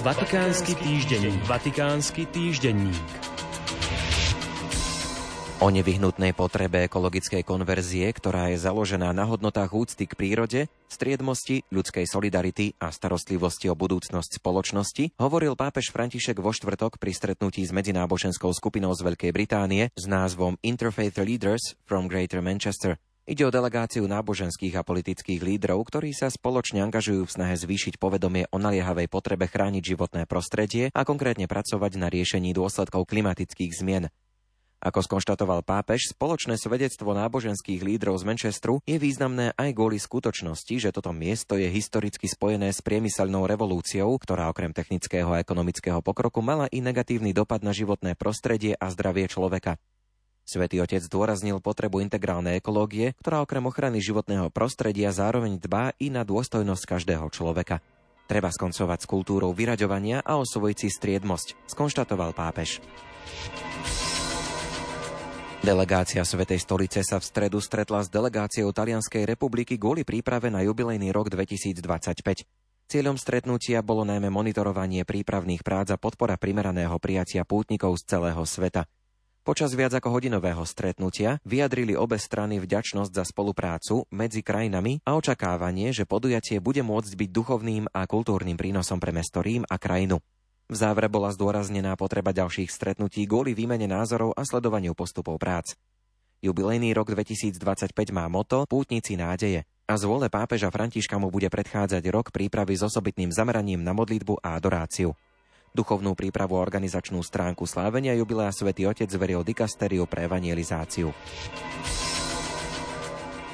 Vatikánsky týždenník. Vatikánsky týždenník. O nevyhnutnej potrebe ekologickej konverzie, ktorá je založená na hodnotách úcty k prírode, striedmosti, ľudskej solidarity a starostlivosti o budúcnosť spoločnosti, hovoril pápež František vo štvrtok pri stretnutí s medzináboženskou skupinou z Veľkej Británie s názvom Interfaith Leaders from Greater Manchester – Ide o delegáciu náboženských a politických lídrov, ktorí sa spoločne angažujú v snahe zvýšiť povedomie o naliehavej potrebe chrániť životné prostredie a konkrétne pracovať na riešení dôsledkov klimatických zmien. Ako skonštatoval pápež, spoločné svedectvo náboženských lídrov z Manchesteru je významné aj kvôli skutočnosti, že toto miesto je historicky spojené s priemyselnou revolúciou, ktorá okrem technického a ekonomického pokroku mala i negatívny dopad na životné prostredie a zdravie človeka. Svetý otec zdôraznil potrebu integrálnej ekológie, ktorá okrem ochrany životného prostredia zároveň dbá i na dôstojnosť každého človeka. Treba skoncovať s kultúrou vyraďovania a osvojiť si striedmosť, skonštatoval pápež. Delegácia Svetej stolice sa v stredu stretla s delegáciou Talianskej republiky kvôli príprave na jubilejný rok 2025. Cieľom stretnutia bolo najmä monitorovanie prípravných prác a podpora primeraného prijatia pútnikov z celého sveta. Počas viac ako hodinového stretnutia vyjadrili obe strany vďačnosť za spoluprácu medzi krajinami a očakávanie, že podujatie bude môcť byť duchovným a kultúrnym prínosom pre mesto Rím a krajinu. V závere bola zdôraznená potreba ďalších stretnutí kvôli výmene názorov a sledovaniu postupov prác. Jubilejný rok 2025 má moto Pútnici nádeje a z vôle pápeža Františka mu bude predchádzať rok prípravy s osobitným zameraním na modlitbu a adoráciu. Duchovnú prípravu a organizačnú stránku slávenia jubilea Svetý Otec zveril dikasteriu pre evangelizáciu.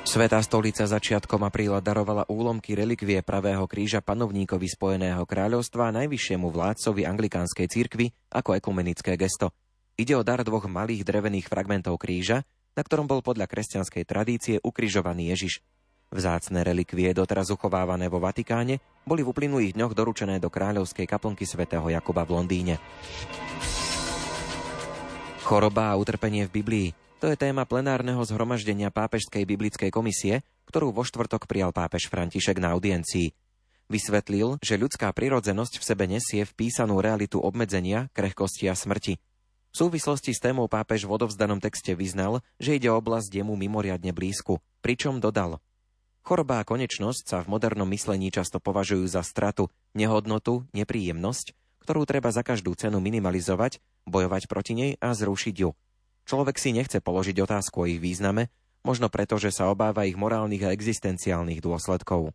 Svetá stolica začiatkom apríla darovala úlomky relikvie pravého kríža panovníkovi Spojeného kráľovstva najvyššiemu vládcovi anglikánskej cirkvi ako ekumenické gesto. Ide o dar dvoch malých drevených fragmentov kríža, na ktorom bol podľa kresťanskej tradície ukrižovaný Ježiš. Vzácne relikvie, doteraz uchovávané vo Vatikáne, boli v uplynulých dňoch doručené do kráľovskej kaplnky svätého Jakuba v Londýne. Choroba a utrpenie v Biblii. To je téma plenárneho zhromaždenia Pápežskej biblickej komisie, ktorú vo štvrtok prijal pápež František na audiencii. Vysvetlil, že ľudská prirodzenosť v sebe nesie vpísanú realitu obmedzenia, krehkosti a smrti. V súvislosti s témou pápež v odovzdanom texte vyznal, že ide o oblasť jemu mimoriadne blízku, pričom dodal – Choroba a konečnosť sa v modernom myslení často považujú za stratu, nehodnotu, nepríjemnosť, ktorú treba za každú cenu minimalizovať, bojovať proti nej a zrušiť ju. Človek si nechce položiť otázku o ich význame, možno preto, že sa obáva ich morálnych a existenciálnych dôsledkov.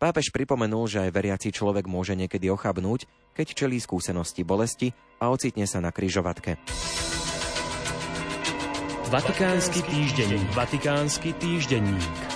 Pápež pripomenul, že aj veriaci človek môže niekedy ochabnúť, keď čelí skúsenosti bolesti a ocitne sa na kryžovatke. Vatikánsky týždenník. Vatikánsky týždenník.